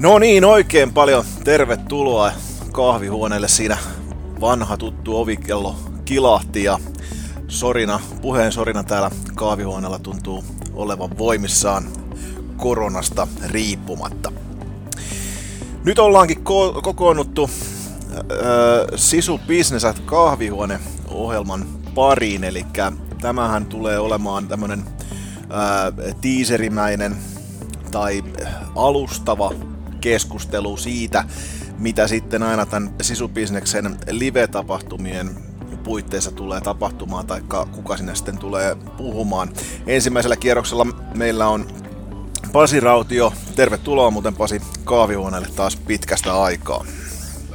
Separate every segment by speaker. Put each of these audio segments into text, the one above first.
Speaker 1: No niin, oikein paljon tervetuloa kahvihuoneelle. Siinä vanha tuttu ovikello kilahti ja sorina, puheen sorina täällä kahvihuoneella tuntuu olevan voimissaan koronasta riippumatta. Nyt ollaankin ko- kokoonnuttu äh, Sisu Business at kahvihuone ohjelman pariin, eli tämähän tulee olemaan tämmönen äh, tiiserimäinen tai alustava keskustelu siitä, mitä sitten aina tämän sisubisneksen live-tapahtumien puitteissa tulee tapahtumaan tai kuka sinne sitten tulee puhumaan. Ensimmäisellä kierroksella meillä on Pasi Rautio. Tervetuloa muuten Pasi kahvihuoneelle taas pitkästä aikaa.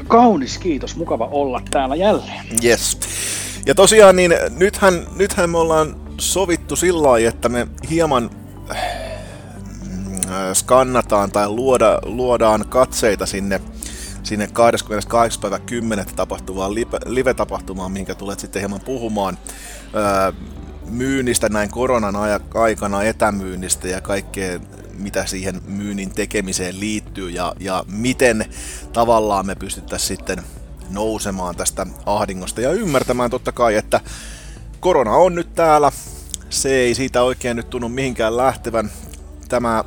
Speaker 2: Kaunis, kiitos. Mukava olla täällä jälleen.
Speaker 1: Yes. Ja tosiaan niin nythän, nythän me ollaan sovittu sillä lailla, että me hieman skannataan tai luoda, luodaan katseita sinne, sinne 28. päivä 10. tapahtuvaan live-tapahtumaan, minkä tulet sitten hieman puhumaan myynnistä näin koronan aikana, etämyynnistä ja kaikkea mitä siihen myynnin tekemiseen liittyy ja, ja miten tavallaan me pystyttäisiin sitten nousemaan tästä ahdingosta ja ymmärtämään totta kai, että korona on nyt täällä, se ei siitä oikein nyt tunnu mihinkään lähtevän. Tämä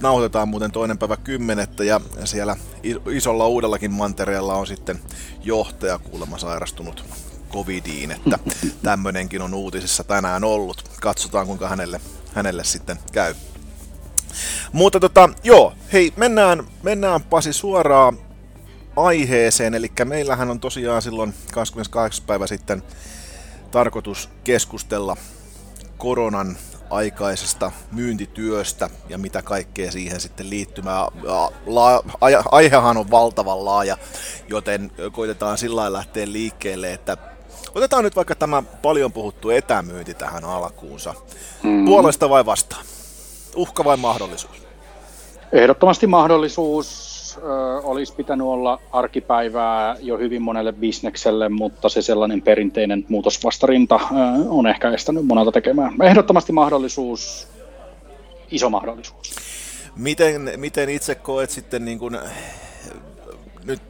Speaker 1: nauhoitetaan muuten toinen päivä kymmenettä ja siellä isolla uudellakin mantereella on sitten johtaja kuulemma sairastunut covidiin, että tämmönenkin on uutisissa tänään ollut. Katsotaan kuinka hänelle, hänelle sitten käy. Mutta tota, joo, hei, mennään, mennään Pasi suoraan aiheeseen, eli meillähän on tosiaan silloin 28. päivä sitten tarkoitus keskustella koronan aikaisesta myyntityöstä ja mitä kaikkea siihen sitten liittyy. La- aihehan on valtavan laaja, joten koitetaan sillä lailla lähteä liikkeelle, että otetaan nyt vaikka tämä paljon puhuttu etämyynti tähän alkuunsa. Mm. Puolesta vai vastaan? Uhka vai mahdollisuus?
Speaker 2: Ehdottomasti mahdollisuus olisi pitänyt olla arkipäivää jo hyvin monelle bisnekselle, mutta se sellainen perinteinen muutosvastarinta on ehkä estänyt monelta tekemään. Ehdottomasti mahdollisuus, iso mahdollisuus.
Speaker 1: Miten, miten itse koet sitten, niin kun, nyt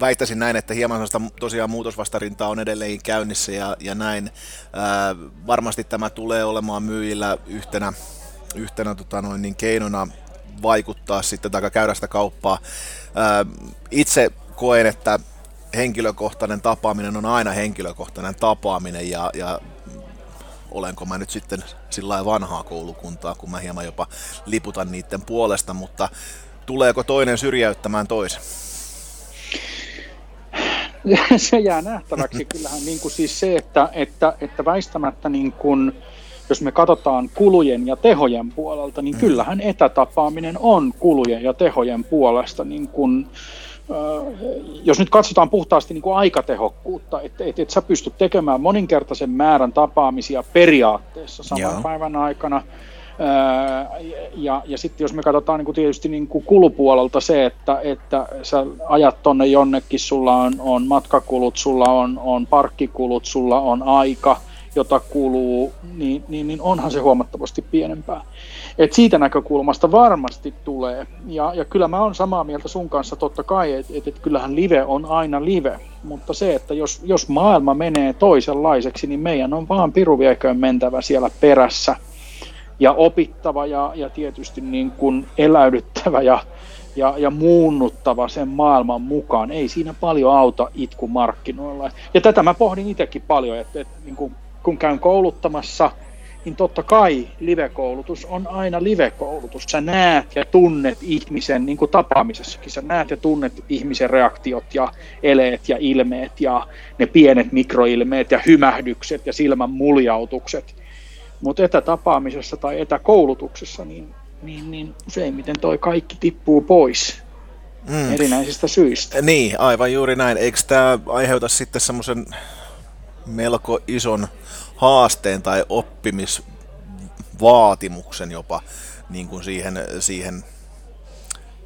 Speaker 1: väittäisin näin, että hieman sellaista tosiaan muutosvastarintaa on edelleen käynnissä ja, ja näin. Ää, varmasti tämä tulee olemaan myyjillä yhtenä, yhtenä tota noin, niin keinona vaikuttaa sitten tai käydä sitä kauppaa. Itse koen, että henkilökohtainen tapaaminen on aina henkilökohtainen tapaaminen ja, ja olenko mä nyt sitten sillä vanhaa koulukuntaa, kun mä hieman jopa liputan niiden puolesta, mutta tuleeko toinen syrjäyttämään toisen?
Speaker 2: Se jää nähtäväksi. Kyllähän niin kuin siis se, että, että, että väistämättä niin kuin, jos me katsotaan kulujen ja tehojen puolelta, niin mm. kyllähän etätapaaminen on kulujen ja tehojen puolesta niin kun, jos nyt katsotaan puhtaasti niin kuin aikatehokkuutta, että et, et sä pystyt tekemään moninkertaisen määrän tapaamisia periaatteessa saman Joo. päivän aikana, ja, ja sitten jos me katsotaan niin kuin tietysti niin kuin kulupuolelta se, että, että sä ajat tonne jonnekin, sulla on, on matkakulut, sulla on, on parkkikulut, sulla on aika, jota kuluu, niin, niin, niin onhan se huomattavasti pienempää. Et siitä näkökulmasta varmasti tulee. Ja, ja kyllä mä oon samaa mieltä sun kanssa totta kai, että et, et kyllähän live on aina live. Mutta se, että jos, jos maailma menee toisenlaiseksi, niin meidän on vaan piruvieköön mentävä siellä perässä ja opittava ja, ja tietysti niin kuin eläydyttävä ja, ja, ja muunnuttava sen maailman mukaan. Ei siinä paljon auta itku markkinoilla. Ja tätä mä pohdin itsekin paljon, että, että niin kuin kun käyn kouluttamassa, niin totta kai live-koulutus on aina live-koulutus. Sä näet ja tunnet ihmisen, niin kuin tapaamisessakin, sä näet ja tunnet ihmisen reaktiot ja eleet ja ilmeet ja ne pienet mikroilmeet ja hymähdykset ja silmän muljautukset. Mutta etätapaamisessa tai etäkoulutuksessa, niin, niin, niin useimmiten toi kaikki tippuu pois mm. erinäisistä syistä.
Speaker 1: Niin, aivan juuri näin. Eikö tämä aiheuta sitten semmoisen melko ison haasteen tai oppimisvaatimuksen jopa niin kuin siihen, siihen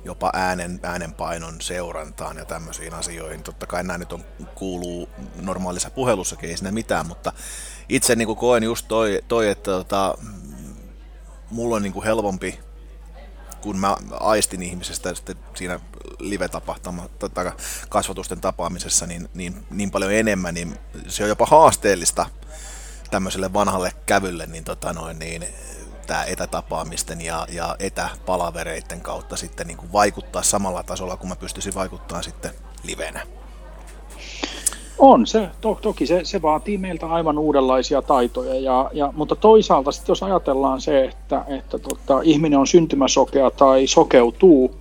Speaker 1: jopa äänen, äänenpainon seurantaan ja tämmöisiin asioihin. Totta kai nämä nyt on, kuuluu normaalissa puhelussakin, ei siinä mitään, mutta itse niin kuin koen just toi, toi että tota, mulla on niin kuin helpompi kun mä aistin ihmisestä sitten siinä live-tapahtuma tai kasvatusten tapaamisessa niin, niin, niin paljon enemmän, niin se on jopa haasteellista tämmöiselle vanhalle kävylle, niin, tota noin, niin tämä etätapaamisten ja, ja etäpalavereiden kautta sitten niin kuin vaikuttaa samalla tasolla, kun mä pystyisin vaikuttaa sitten livenä.
Speaker 2: On se, to, toki se, se vaatii meiltä aivan uudenlaisia taitoja, ja, ja, mutta toisaalta sitten jos ajatellaan se, että, että tota, ihminen on syntymäsokea tai sokeutuu,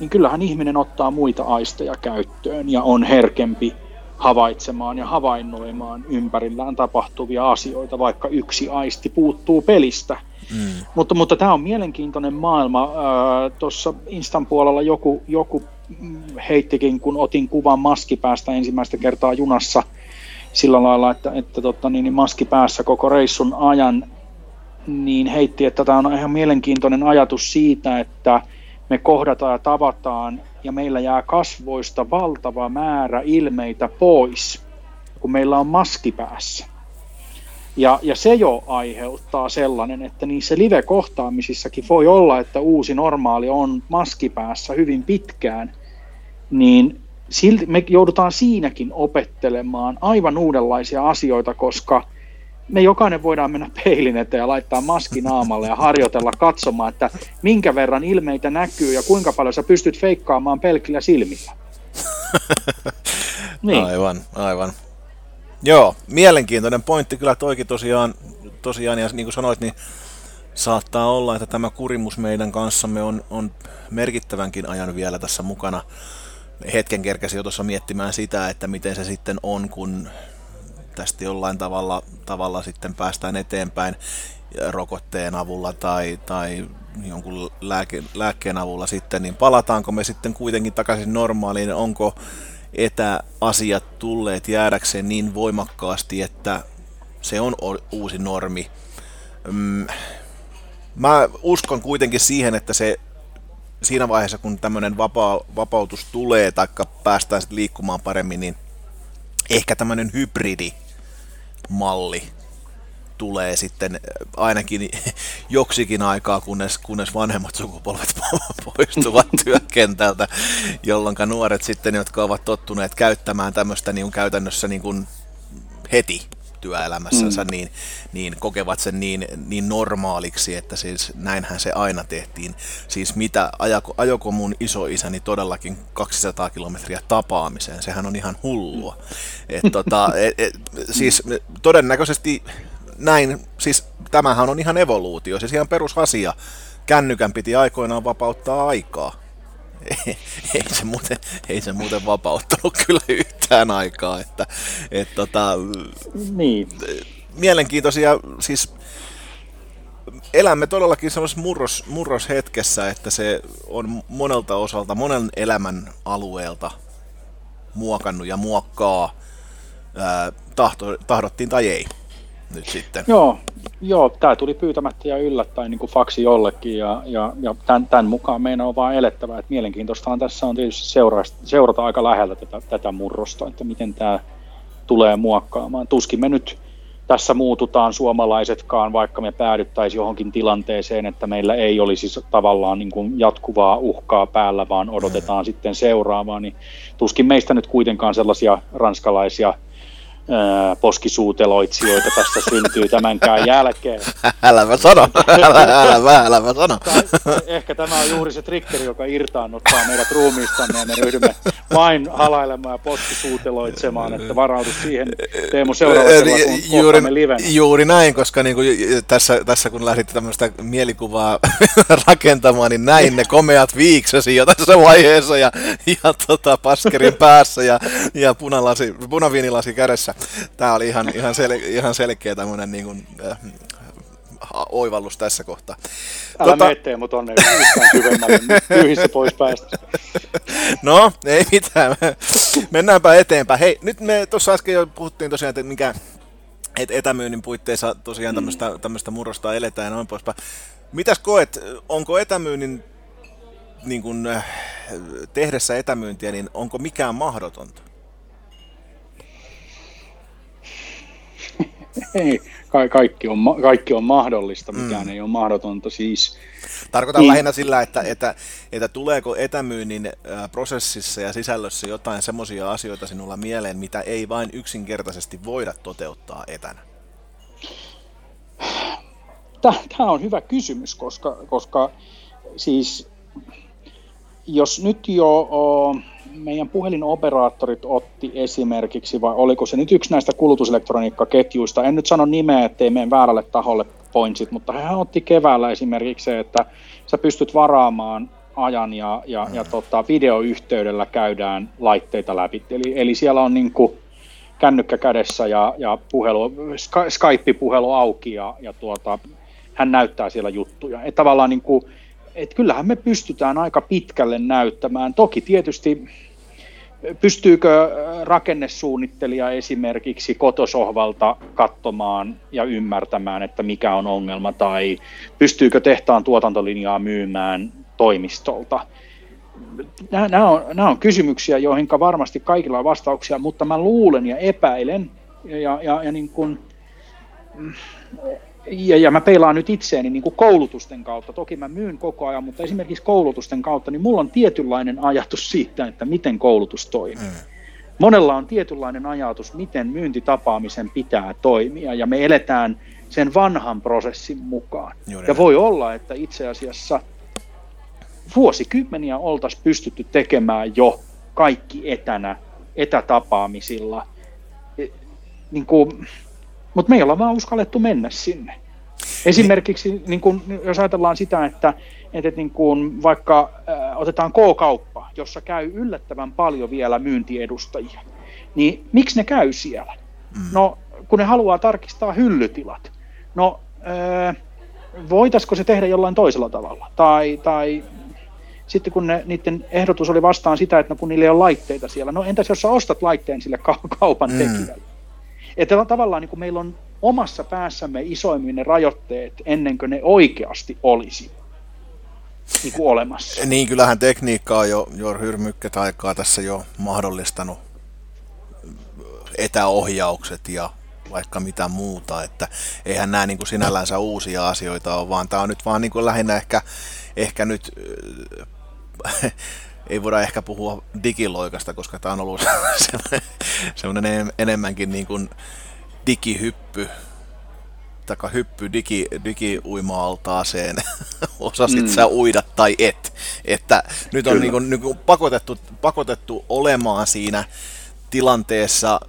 Speaker 2: niin kyllähän ihminen ottaa muita aisteja käyttöön ja on herkempi havaitsemaan ja havainnoimaan ympärillään tapahtuvia asioita, vaikka yksi aisti puuttuu pelistä. Mm. Mutta, mutta tämä on mielenkiintoinen maailma. Tuossa Instan puolella joku, joku heittikin, kun otin kuvan maskipäästä ensimmäistä kertaa junassa sillä lailla, että, että tota, niin, niin maski päässä koko reissun ajan, niin heitti, että tämä on ihan mielenkiintoinen ajatus siitä, että me kohdataan ja tavataan ja meillä jää kasvoista valtava määrä ilmeitä pois, kun meillä on maski päässä. Ja, ja se jo aiheuttaa sellainen, että niissä live-kohtaamisissakin voi olla, että uusi normaali on maskipäässä hyvin pitkään, niin silti me joudutaan siinäkin opettelemaan aivan uudenlaisia asioita, koska me jokainen voidaan mennä peilin eteen ja laittaa maski naamalle ja harjoitella katsomaan, että minkä verran ilmeitä näkyy ja kuinka paljon sä pystyt feikkaamaan pelkillä silmillä.
Speaker 1: niin. Aivan, aivan. Joo, mielenkiintoinen pointti kyllä toikin tosiaan, tosiaan ja niin kuin sanoit, niin saattaa olla, että tämä kurimus meidän kanssamme on, on merkittävänkin ajan vielä tässä mukana. Hetken kerkäsi jo tuossa miettimään sitä, että miten se sitten on, kun tästä jollain tavalla, tavalla sitten päästään eteenpäin rokotteen avulla tai, tai jonkun lääke, lääkkeen avulla sitten, niin palataanko me sitten kuitenkin takaisin normaaliin, onko etäasiat tulleet jäädäkseen niin voimakkaasti, että se on uusi normi. Mm, mä uskon kuitenkin siihen, että se siinä vaiheessa, kun tämmöinen vapaa, vapautus tulee, tai päästään sitten liikkumaan paremmin, niin ehkä tämmöinen hybridimalli tulee sitten ainakin joksikin aikaa, kunnes, kunnes vanhemmat sukupolvet poistuvat työkentältä, jolloin nuoret sitten, jotka ovat tottuneet käyttämään tämmöistä niin käytännössä niin kuin heti työelämässänsä, mm. niin, niin kokevat sen niin, niin normaaliksi, että siis näinhän se aina tehtiin. Siis mitä, ajako, ajoko mun isoisäni todellakin 200 kilometriä tapaamiseen, sehän on ihan hullua. Et, tota, et, et, siis todennäköisesti näin, siis tämähän on ihan evoluutio, siis ihan perusasia. Kännykän piti aikoinaan vapauttaa aikaa. Ei, ei, se muuten, ei se muuten vapauttanut kyllä yhtään aikaa. Että, et, tota, niin. Mielenkiintoisia, siis elämme todellakin sellaisessa murros, murroshetkessä, että se on monelta osalta, monen elämän alueelta muokannut ja muokkaa, ää, tahto, tahdottiin tai ei nyt sitten.
Speaker 2: Joo, joo tämä tuli pyytämättä ja yllättäen niin kuin faksi jollekin ja, ja, ja tämän, tämän, mukaan meidän on vain elettävä. Että mielenkiintoistahan tässä on tietysti seurata, seurata aika läheltä tätä, tätä murrosta, että miten tämä tulee muokkaamaan. Tuskin me nyt tässä muututaan suomalaisetkaan, vaikka me päädyttäisiin johonkin tilanteeseen, että meillä ei olisi tavallaan niin kuin jatkuvaa uhkaa päällä, vaan odotetaan mm. sitten seuraavaa, niin tuskin meistä nyt kuitenkaan sellaisia ranskalaisia poskisuuteloitsijoita tässä syntyy tämänkään jälkeen.
Speaker 1: Älä mä sano, älä, älä, mä, älä mä sano.
Speaker 2: Tai, ehkä tämä on juuri se trikkeri, joka irtaannuttaa meidät ruumiistamme ja me ryhdymme vain halailemaan ja poskisuuteloitsemaan, että varaudu siihen Teemu seuraavalla kun juuri,
Speaker 1: Juuri näin, koska niin kuin tässä, tässä kun lähdit tämmöistä mielikuvaa rakentamaan, niin näin ne komeat viiksesi jo tässä vaiheessa ja, ja tota, paskerin päässä ja, ja punalasi, punaviinilasi kädessä. Tämä oli ihan, ihan, sel, ihan selkeä tämmöinen niin kuin, äh, oivallus tässä kohtaa.
Speaker 2: Älä tota... mene mutta on yhtään syvemmälle, tyhjissä pois päästä.
Speaker 1: No, ei mitään. Mennäänpä eteenpäin. Hei, nyt me tuossa äsken jo puhuttiin tosiaan, että mikä et etämyynnin puitteissa tosiaan tämmöistä, tämmöistä murrosta eletään ja noin poispäin. Mitäs koet, onko etämyynnin niin kun, äh, tehdessä etämyyntiä, niin onko mikään mahdotonta?
Speaker 2: Ei, ka- kaikki, on, kaikki on mahdollista, mikään mm. ei ole mahdotonta siis.
Speaker 1: Tarkoitan niin. lähinnä sillä, että, että, että tuleeko etämyynnin prosessissa ja sisällössä jotain semmoisia asioita sinulla mieleen, mitä ei vain yksinkertaisesti voida toteuttaa etänä?
Speaker 2: Tämä on hyvä kysymys, koska, koska siis jos nyt jo meidän puhelinoperaattorit otti esimerkiksi, vai oliko se nyt yksi näistä kulutuselektroniikkaketjuista, en nyt sano nimeä, ettei mene väärälle taholle pointsit, mutta hän otti keväällä esimerkiksi se, että sä pystyt varaamaan ajan ja, ja, ja tota, videoyhteydellä käydään laitteita läpi. Eli, eli siellä on niin kuin kännykkä kädessä ja, ja puhelu, Skype-puhelu auki ja, ja tuota, hän näyttää siellä juttuja. Et tavallaan niin kuin, et kyllähän me pystytään aika pitkälle näyttämään. Toki tietysti pystyykö rakennesuunnittelija esimerkiksi kotosohvalta katsomaan ja ymmärtämään, että mikä on ongelma, tai pystyykö tehtaan tuotantolinjaa myymään toimistolta. Nämä on, nämä on kysymyksiä, joihin varmasti kaikilla on vastauksia, mutta mä luulen ja epäilen, ja, ja, ja niin kuin, ja, ja mä peilaan nyt itseäni niin kuin koulutusten kautta. Toki mä myyn koko ajan, mutta esimerkiksi koulutusten kautta, niin mulla on tietynlainen ajatus siitä, että miten koulutus toimii. Mm. Monella on tietynlainen ajatus, miten myyntitapaamisen pitää toimia, ja me eletään sen vanhan prosessin mukaan. Juuri ja voi olla, että itse asiassa vuosikymmeniä oltaisiin pystytty tekemään jo kaikki etänä, etätapaamisilla. E, niin kuin, mutta me ei olla vaan uskallettu mennä sinne. Esimerkiksi niin kun, jos ajatellaan sitä, että, että niin kun vaikka äh, otetaan K-kauppa, jossa käy yllättävän paljon vielä myyntiedustajia, niin miksi ne käy siellä? Mm. No, kun ne haluaa tarkistaa hyllytilat. No, äh, voitaisiko se tehdä jollain toisella tavalla? Tai, tai sitten kun ne, niiden ehdotus oli vastaan sitä, että no, kun niillä ei ole laitteita siellä, no entäs jos sä ostat laitteen sille kaupan mm. Että tavallaan niin kuin meillä on omassa päässämme isoimmin ne rajoitteet ennen kuin ne oikeasti olisi niin kuin olemassa.
Speaker 1: Niin, kyllähän tekniikka on jo, jo hyrmykket aikaa tässä jo mahdollistanut etäohjaukset ja vaikka mitä muuta, että eihän nämä niin kuin sinällänsä uusia asioita ole, vaan tämä on nyt vaan niin kuin lähinnä ehkä, ehkä nyt ei voida ehkä puhua digiloikasta, koska tämä on ollut sellainen, sellainen enemmänkin niin kuin digihyppy, taka hyppy digi, digi-uima-altaaseen, osasit mm. sä uida tai et. Että nyt on niin kuin, niin kuin pakotettu, pakotettu olemaan siinä tilanteessa,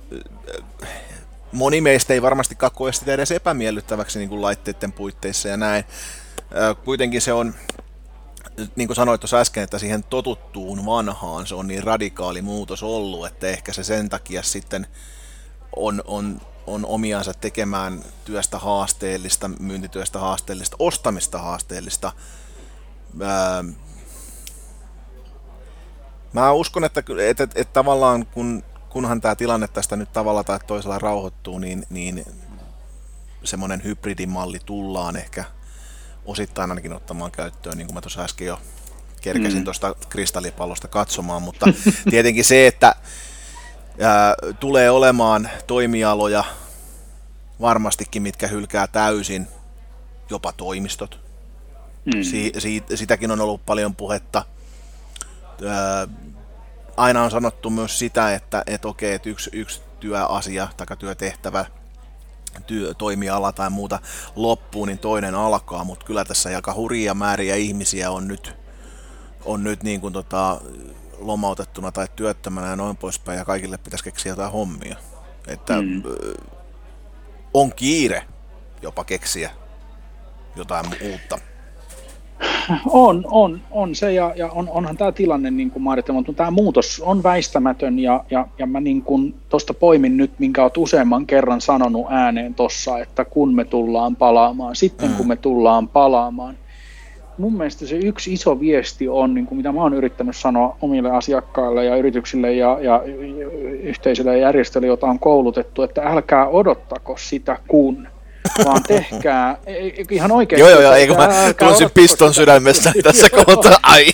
Speaker 1: moni meistä ei varmastikaan koe sitä edes epämiellyttäväksi niin kuin laitteiden puitteissa ja näin. Kuitenkin se on, niin kuin sanoit tuossa äsken, että siihen totuttuun vanhaan se on niin radikaali muutos ollut, että ehkä se sen takia sitten on, on, on omiansa tekemään työstä haasteellista, myyntityöstä haasteellista, ostamista haasteellista. Mä uskon, että, että, että, että tavallaan kun, kunhan tämä tilanne tästä nyt tavalla tai toisella rauhoittuu, niin, niin semmoinen hybridimalli tullaan ehkä osittain ainakin ottamaan käyttöön, niin kuin mä tuossa äsken jo kerkesin mm. tuosta kristallipallosta katsomaan, mutta tietenkin se, että ää, tulee olemaan toimialoja varmastikin, mitkä hylkää täysin jopa toimistot. Mm. Si- si- sitäkin on ollut paljon puhetta. Ää, aina on sanottu myös sitä, että et okei, että yksi, yksi työasia tai työtehtävä – työ, toimiala tai muuta loppuu, niin toinen alkaa, mutta kyllä tässä aika hurjia määriä ihmisiä on nyt, on nyt niin kuin tota, lomautettuna tai työttömänä ja noin poispäin, ja kaikille pitäisi keksiä jotain hommia. Että mm. on kiire jopa keksiä jotain uutta.
Speaker 2: On, on, on se ja, ja on, onhan tämä tilanne niin kuin mutta tämä muutos on väistämätön ja, ja, ja mä niin kuin tuosta poimin nyt, minkä olet useamman kerran sanonut ääneen tuossa, että kun me tullaan palaamaan, sitten mm. kun me tullaan palaamaan. Mun mielestä se yksi iso viesti on, niin kuin mitä mä oon yrittänyt sanoa omille asiakkaille ja yrityksille ja, ja yhteisöille ja järjestöille, joita on koulutettu, että älkää odottako sitä kun, vaan tehkää ihan oikein.
Speaker 1: Joo, joo, joo, eikö mä tunsin piston sydämessä tässä kohtaa, ai.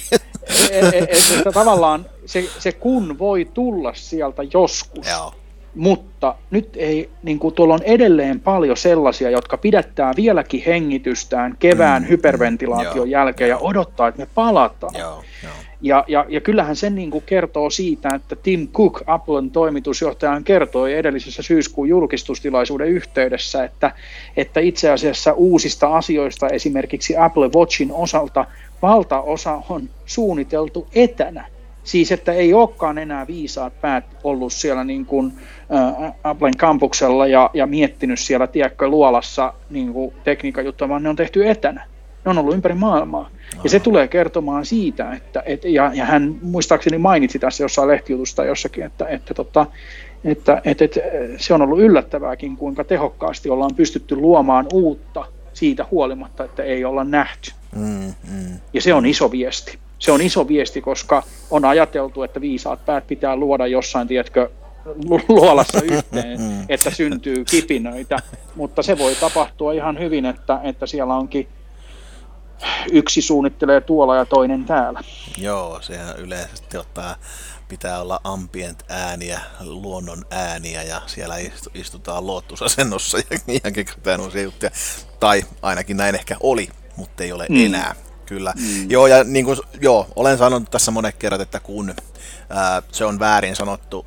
Speaker 2: E, e, e, että tavallaan se, se kun voi tulla sieltä joskus. Joo. mutta nyt ei, niin kuin tuolla on edelleen paljon sellaisia, jotka pidättää vieläkin hengitystään kevään mm, hyperventilaation mm, jälkeen joo. ja odottaa, että me palataan. Joo, joo. Ja, ja, ja kyllähän se niin kuin kertoo siitä, että Tim Cook, Applen toimitusjohtajan, kertoi edellisessä syyskuun julkistustilaisuuden yhteydessä, että, että itse asiassa uusista asioista esimerkiksi Apple Watchin osalta valtaosa on suunniteltu etänä. Siis että ei olekaan enää viisaat päät ollut siellä niin kuin, ä, Applen kampuksella ja, ja miettinyt siellä, tiedätkö, luolassa niin kuin tekniikan juttuja, vaan ne on tehty etänä. Ne on ollut ympäri maailmaa. Ja se tulee kertomaan siitä, että, et, ja, ja hän muistaakseni mainitsi tässä jossain lehtijutusta jossakin, että, että, tota, että, että, että se on ollut yllättävääkin, kuinka tehokkaasti ollaan pystytty luomaan uutta siitä huolimatta, että ei olla nähty. Mm, mm. Ja se on iso viesti. Se on iso viesti, koska on ajateltu, että viisaat päät pitää luoda jossain, tiedätkö, luolassa yhteen, mm. että syntyy kipinöitä, mutta se voi tapahtua ihan hyvin, että, että siellä onkin yksi suunnittelee tuolla ja toinen täällä.
Speaker 1: Joo, sehän yleisesti ottaa, pitää olla ambient ääniä, luonnon ääniä ja siellä istutaan loottusasennossa ja, keksitään uusia juttuja. Tai ainakin näin ehkä oli, mutta ei ole mm. enää. Kyllä. Mm. Joo, ja niin kuin, joo, olen sanonut tässä monet kerrat, että kun ää, se on väärin sanottu,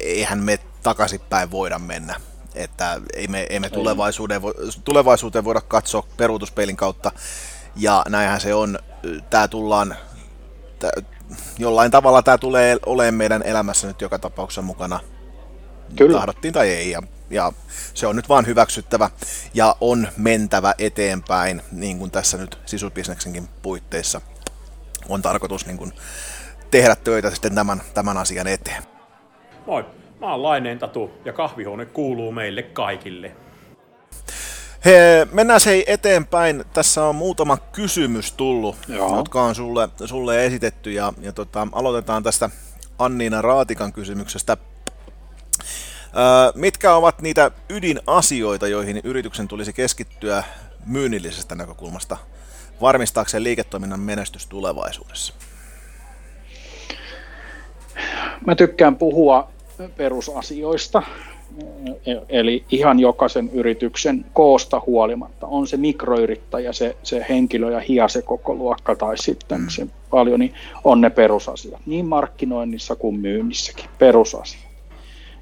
Speaker 1: eihän me takaisinpäin voida mennä. Että ei me, ei me tulevaisuuteen, vo, tulevaisuuteen voida katsoa peruutuspeilin kautta ja näinhän se on. Tämä tullaan, tää, jollain tavalla tämä tulee olemaan meidän elämässä nyt joka tapauksessa mukana. Kyllä. Tahdottiin tai ei. Ja, ja se on nyt vaan hyväksyttävä ja on mentävä eteenpäin, niin kuin tässä nyt sisubisneksenkin puitteissa on tarkoitus niin kuin tehdä töitä sitten tämän, tämän asian eteen.
Speaker 3: Moi, mä oon Laineen Tatu ja kahvihuone kuuluu meille kaikille.
Speaker 1: He, mennään se eteenpäin. Tässä on muutama kysymys tullut, Joo. jotka on sulle, sulle esitetty. Ja, ja tota, aloitetaan tästä Anniina Raatikan kysymyksestä. Ö, mitkä ovat niitä ydinasioita, joihin yrityksen tulisi keskittyä myynnillisestä näkökulmasta varmistaakseen liiketoiminnan menestys tulevaisuudessa?
Speaker 2: Mä tykkään puhua perusasioista. Eli ihan jokaisen yrityksen koosta huolimatta, on se mikroyrittäjä, se, se henkilö ja hia se koko luokka tai sitten mm. se paljon, niin on ne perusasiat, niin markkinoinnissa kuin myynnissäkin, perusasiat.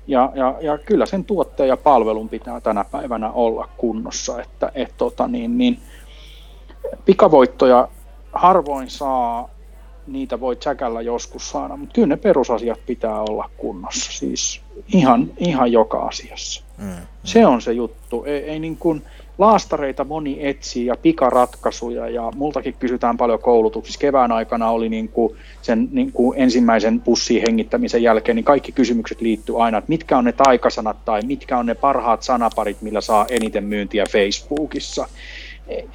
Speaker 2: Ja, ja, ja kyllä sen tuotteen ja palvelun pitää tänä päivänä olla kunnossa, että et, tota, niin, niin, pikavoittoja harvoin saa niitä voi tsäkällä joskus saada, mutta kyllä ne perusasiat pitää olla kunnossa, siis ihan, ihan joka asiassa. Mm, mm. Se on se juttu, ei, ei niin kuin, laastareita moni etsii ja pikaratkaisuja ja multakin kysytään paljon koulutuksissa. Kevään aikana oli niin kuin sen niin kuin ensimmäisen pussiin hengittämisen jälkeen, niin kaikki kysymykset liittyy aina, että mitkä on ne taikasanat tai mitkä on ne parhaat sanaparit, millä saa eniten myyntiä Facebookissa.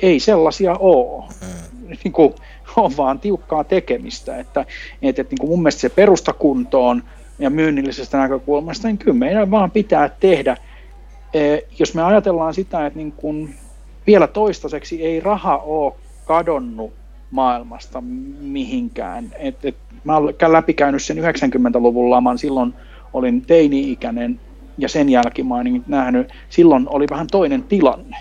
Speaker 2: Ei sellaisia ole. Mm. Niin kuin, on vaan tiukkaa tekemistä. Että, että, että niin kuin mun mielestä se perustakuntoon ja myynnillisestä näkökulmasta, niin kyllä meidän vaan pitää tehdä. E, jos me ajatellaan sitä, että niin kuin vielä toistaiseksi ei raha ole kadonnut maailmasta mihinkään. Et, et, mä olen läpikäynyt sen 90-luvun laman, silloin olin teini-ikäinen ja sen jälkeen mä olen nähnyt, silloin oli vähän toinen tilanne.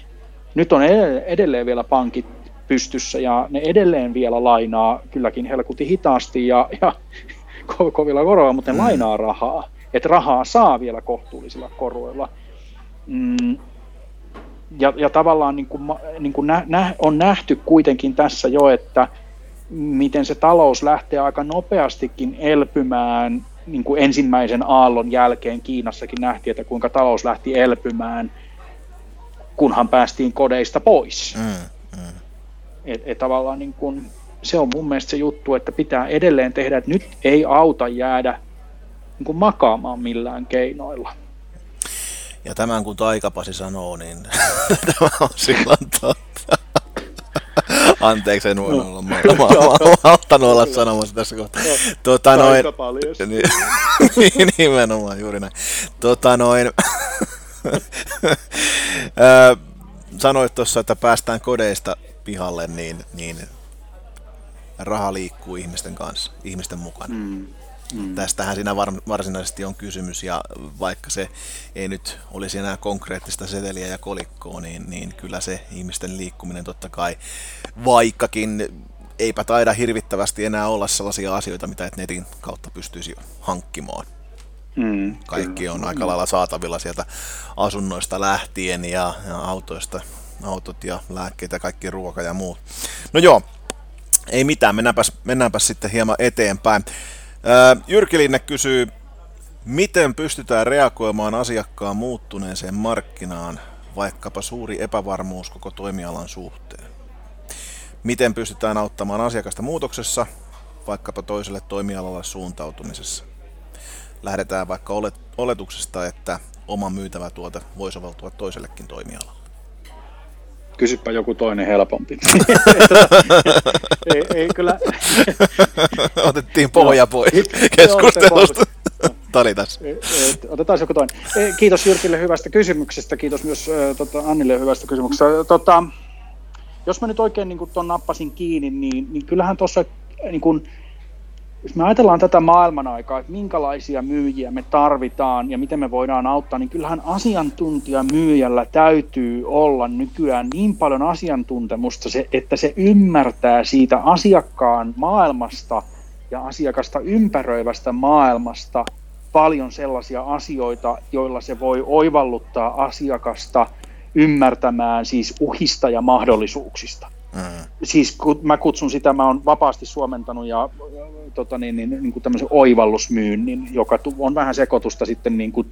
Speaker 2: Nyt on edelleen vielä pankit pystyssä ja ne edelleen vielä lainaa kylläkin helkutin hitaasti ja, ja ko- kovilla koroilla, mutta ne mm. lainaa rahaa. Että rahaa saa vielä kohtuullisilla koroilla. Mm, ja, ja tavallaan niin kuin, niin kuin nä, nä, on nähty kuitenkin tässä jo, että miten se talous lähtee aika nopeastikin elpymään niin kuin ensimmäisen aallon jälkeen Kiinassakin nähtiin, että kuinka talous lähti elpymään, kunhan päästiin kodeista pois. Mm. Et, et tavallaan niin kun, se on mun mielestä se juttu, että pitää edelleen tehdä, että nyt ei auta jäädä niin kuin makaamaan millään keinoilla.
Speaker 1: Ja tämän kun Taikapasi sanoo, niin tämä on silloin totta. Anteeksi, en voinut olla. Mä, mä, mä, ottanut olla sanomassa tässä kohtaa. Tota, noin, niin, nimenomaan, juuri näin. Tota, noin, sanoit tuossa, että päästään kodeista pihalle, niin, niin raha liikkuu ihmisten kanssa, ihmisten mukana. Mm. Mm. Tästähän siinä var, varsinaisesti on kysymys, ja vaikka se ei nyt olisi enää konkreettista seteliä ja kolikkoa, niin, niin kyllä se ihmisten liikkuminen totta kai, vaikkakin eipä taida hirvittävästi enää olla sellaisia asioita, mitä et netin kautta pystyisi hankkimaan. Mm, Kaikki kyllä. on aika lailla saatavilla sieltä asunnoista lähtien ja, ja autoista, autot ja lääkkeet ja kaikki ruoka ja muut. No joo, ei mitään, mennäänpäs, mennäänpäs sitten hieman eteenpäin. Jyrki Linne kysyy, miten pystytään reagoimaan asiakkaan muuttuneeseen markkinaan, vaikkapa suuri epävarmuus koko toimialan suhteen? Miten pystytään auttamaan asiakasta muutoksessa, vaikkapa toiselle toimialalle suuntautumisessa? Lähdetään vaikka oletuksesta, että oma myytävä tuote voi soveltua toisellekin toimialalle
Speaker 2: kysypä joku toinen helpompi. ei, ei kyllä.
Speaker 1: Otettiin pohja pois keskustelusta. Talitas.
Speaker 2: Otetaan joku toinen. Kiitos Jyrkille hyvästä kysymyksestä, kiitos myös tota, Annille hyvästä kysymyksestä. Tota, jos mä nyt oikein niin tuon nappasin kiinni, niin, niin kyllähän tuossa niin kun, jos me ajatellaan tätä maailman aikaa, että minkälaisia myyjiä me tarvitaan ja miten me voidaan auttaa, niin kyllähän asiantuntijamyyjällä täytyy olla nykyään niin paljon asiantuntemusta, että se ymmärtää siitä asiakkaan maailmasta ja asiakasta ympäröivästä maailmasta paljon sellaisia asioita, joilla se voi oivalluttaa asiakasta ymmärtämään siis uhista ja mahdollisuuksista. Mm. Siis kun mä kutsun sitä, mä oon vapaasti suomentanut ja tota niin, niin, niin kuin tämmöisen oivallusmyynnin, joka on vähän sekoitusta sitten niin kuin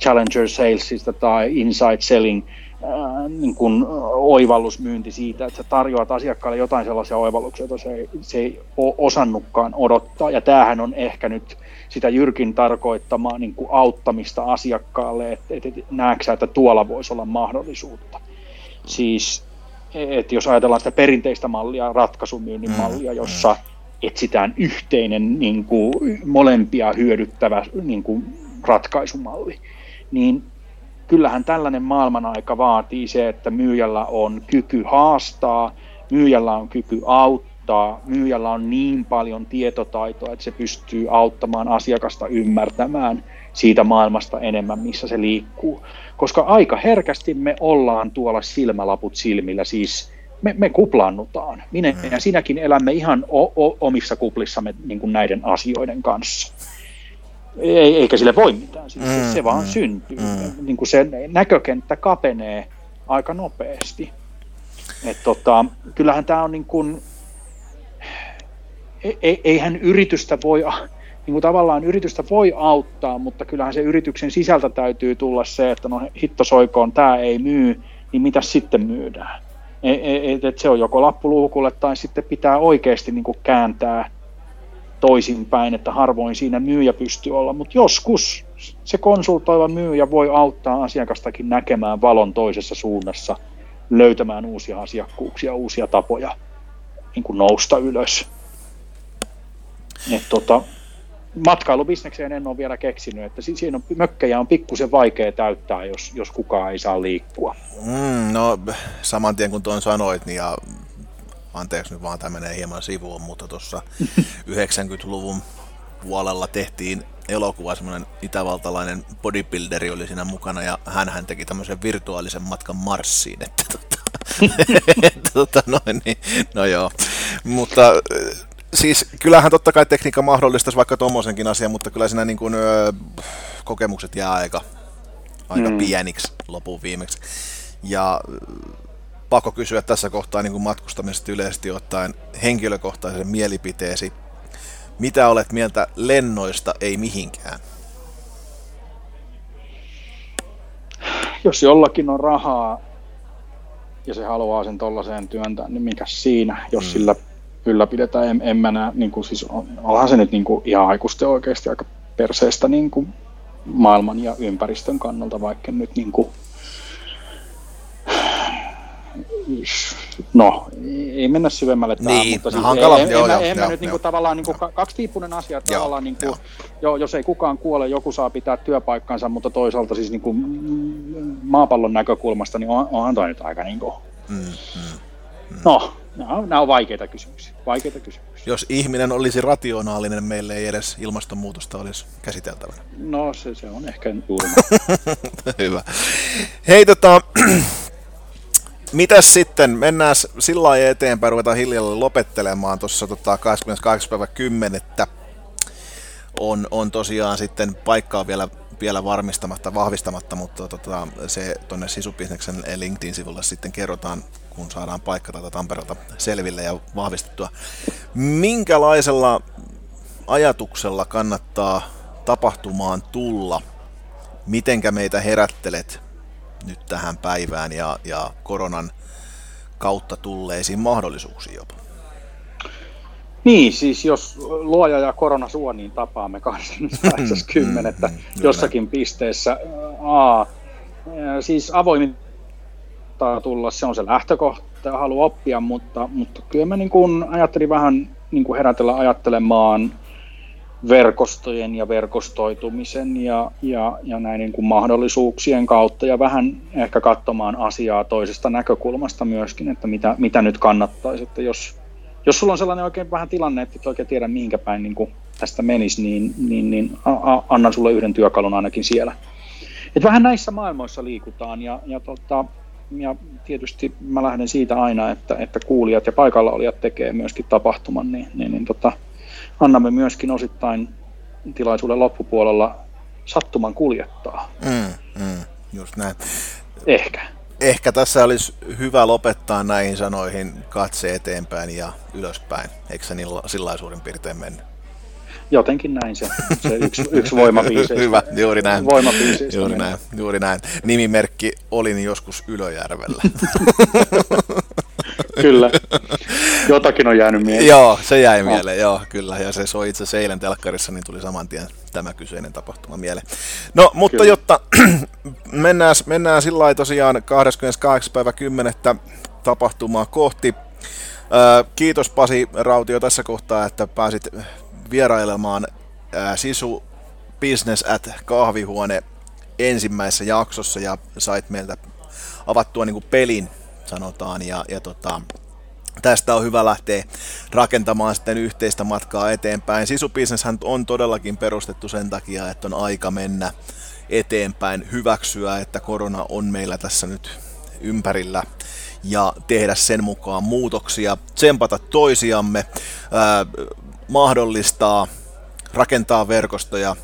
Speaker 2: Challenger Salesista tai Inside Selling ää, niin kuin oivallusmyynti siitä, että sä tarjoat asiakkaalle jotain sellaisia oivalluksia, joita se ei, se ei ole osannutkaan odottaa. Ja tämähän on ehkä nyt sitä Jyrkin tarkoittamaa niin kuin auttamista asiakkaalle, että, että, että näetkö että tuolla voisi olla mahdollisuutta. Siis että jos ajatellaan sitä perinteistä mallia, ratkaisumyynnin mm, mallia, jossa etsitään yhteinen niin kuin, molempia hyödyttävä niin kuin, ratkaisumalli, niin kyllähän tällainen maailman aika vaatii se, että myyjällä on kyky haastaa, myyjällä on kyky auttaa, myyjällä on niin paljon tietotaitoa, että se pystyy auttamaan asiakasta ymmärtämään siitä maailmasta enemmän, missä se liikkuu. Koska aika herkästi me ollaan tuolla silmälaput silmillä, siis me, me kuplannutaan. Minä mm. ja sinäkin elämme ihan o, o, omissa kuplissamme niin kuin näiden asioiden kanssa. Ei, eikä sille voi mitään, siis mm, se vaan mm, syntyy. Mm. Niin kuin se näkökenttä kapenee aika nopeasti. Et tota, kyllähän tämä on niin kuin, e, e, eihän yritystä voi, niin kuin tavallaan yritystä voi auttaa, mutta kyllähän se yrityksen sisältä täytyy tulla se, että no hitto soikoon, tämä ei myy, niin mitä sitten myydään että se on joko lappuluukulle tai sitten pitää oikeasti niin kuin kääntää toisinpäin, että harvoin siinä myyjä pystyy olla, mutta joskus se konsultoiva myyjä voi auttaa asiakastakin näkemään valon toisessa suunnassa, löytämään uusia asiakkuuksia, uusia tapoja niin kuin nousta ylös. Et tota, matkailubisnekseen en ole vielä keksinyt, että siinä on, mökkejä on pikkusen vaikea täyttää, jos, jos kukaan ei saa liikkua.
Speaker 1: Mm, no saman tien kun tuon sanoit, niin ja anteeksi nyt vaan tämä menee hieman sivuun, mutta tuossa 90-luvun puolella tehtiin elokuva, semmoinen itävaltalainen bodybuilderi oli siinä mukana ja hän teki tämmöisen virtuaalisen matkan Marsiin, että tota, että, tota, noin, niin, no joo, mutta siis kyllähän totta kai tekniikka mahdollistaisi vaikka tuommoisenkin asian, mutta kyllä siinä niin kuin, ö, kokemukset jää aika, aika mm. pieniksi lopun viimeksi. Ja pakko kysyä tässä kohtaa niin kuin matkustamisesta yleisesti ottaen henkilökohtaisen mielipiteesi. Mitä olet mieltä lennoista, ei mihinkään?
Speaker 2: Jos jollakin on rahaa ja se haluaa sen tollaiseen työntää, niin mikä siinä, jos mm. sillä ylläpidetään. En, en mä näe, niin kuin, siis on, onhan se nyt niin kuin, ihan aikuisten oikeasti aika perseestä niin kuin, maailman ja ympäristön kannalta, vaikka nyt niin kuin, no, ei mennä syvemmälle tähän,
Speaker 1: niin,
Speaker 2: mutta
Speaker 1: siis hankala,
Speaker 2: en,
Speaker 1: joo,
Speaker 2: en,
Speaker 1: joo,
Speaker 2: en,
Speaker 1: joo,
Speaker 2: mä nyt
Speaker 1: joo,
Speaker 2: niin tavallaan niin kuin, kaksipiippunen asia, että joo, tavallaan niin kuin, jo, jos ei kukaan kuole, joku saa pitää työpaikkansa, mutta toisaalta siis niin kuin, maapallon näkökulmasta, niin on, onhan toi nyt aika niin kuin, mm, mm. No, Nämä on, nämä on vaikeita kysymyksiä. Vaikeita kysymyksiä.
Speaker 1: Jos ihminen olisi rationaalinen, meille ei edes ilmastonmuutosta olisi käsiteltävänä.
Speaker 2: No se, se on ehkä juuri
Speaker 1: Hyvä. Hei tota, mitäs sitten, mennään sillä lailla eteenpäin, ruvetaan hiljalleen lopettelemaan tuossa tota 28. päivä 10. On, on tosiaan sitten paikkaa vielä, vielä varmistamatta, vahvistamatta, mutta tota, se tuonne Sisubisneksen LinkedIn-sivulle sitten kerrotaan, kun saadaan paikka tätä Tampereelta selville ja vahvistettua. Minkälaisella ajatuksella kannattaa tapahtumaan tulla? Mitenkä meitä herättelet nyt tähän päivään ja, ja koronan kautta tulleisiin mahdollisuuksiin jopa?
Speaker 2: Niin, siis jos luoja ja korona suo, niin tapaamme 80. Mm, jossakin pisteessä. A, siis avoimin tulla, se on se lähtökohta, haluaa oppia, mutta, mutta kyllä mä niin kuin ajattelin vähän niin kuin herätellä ajattelemaan verkostojen ja verkostoitumisen ja, ja, ja näiden kuin mahdollisuuksien kautta ja vähän ehkä katsomaan asiaa toisesta näkökulmasta myöskin, että mitä, mitä nyt kannattaisi, että jos, jos sulla on sellainen oikein vähän tilanne, että et oikein tiedä mihinkä päin niin kuin tästä menisi, niin, niin, niin a, a, annan sulle yhden työkalun ainakin siellä. Et vähän näissä maailmoissa liikutaan ja, ja, tota, ja tietysti mä lähden siitä aina, että, että kuulijat ja paikalla olijat tekee myöskin tapahtuman, niin, niin, niin tota, annamme myöskin osittain tilaisuuden loppupuolella sattuman kuljettaa.
Speaker 1: Mm, mm, just näin.
Speaker 2: Ehkä.
Speaker 1: Ehkä tässä olisi hyvä lopettaa näihin sanoihin katse eteenpäin ja ylöspäin. Eikö se niin sillä suurin piirtein mennyt?
Speaker 2: Jotenkin näin se, se yksi, yksi voimapiiseistä.
Speaker 1: Hyvä, juuri näin.
Speaker 2: Juuri
Speaker 1: näin, juuri näin. Nimimerkki olin joskus Ylöjärvellä.
Speaker 2: kyllä. Jotakin on jäänyt mieleen.
Speaker 1: joo, se jäi no. mieleen, joo, kyllä. Ja se soi itse asiassa eilen telkkarissa, niin tuli saman tien tämä kyseinen tapahtuma mieleen. No, mutta kyllä. jotta mennään, mennään sillä lailla tosiaan 28. päivä 10. tapahtumaa kohti. kiitos Pasi Rautio tässä kohtaa, että pääsit vierailemaan Sisu Business at kahvihuone ensimmäisessä jaksossa ja sait meiltä avattua niin kuin pelin sanotaan. Ja, ja tota, tästä on hyvä lähteä rakentamaan sitten yhteistä matkaa eteenpäin. Sisubisneshän on todellakin perustettu sen takia, että on aika mennä eteenpäin, hyväksyä, että korona on meillä tässä nyt ympärillä ja tehdä sen mukaan muutoksia, tsempata toisiamme, ää, mahdollistaa, rakentaa verkostoja,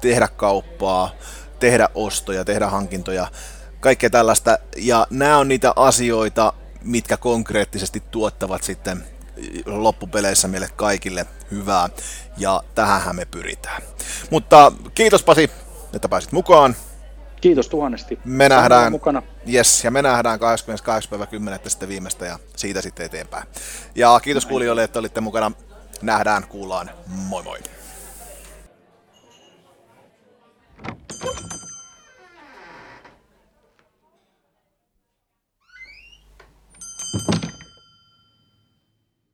Speaker 1: tehdä kauppaa, tehdä ostoja, tehdä hankintoja kaikkea tällaista. Ja nämä on niitä asioita, mitkä konkreettisesti tuottavat sitten loppupeleissä meille kaikille hyvää, ja tähän me pyritään. Mutta kiitos Pasi, että pääsit mukaan.
Speaker 2: Kiitos tuhannesti.
Speaker 1: Me nähdään, mukana. Yes, ja me nähdään 28.10. sitten viimeistä ja siitä sitten eteenpäin. Ja kiitos Näin. kuulijoille, että olitte mukana. Nähdään, kuullaan. Moi moi. you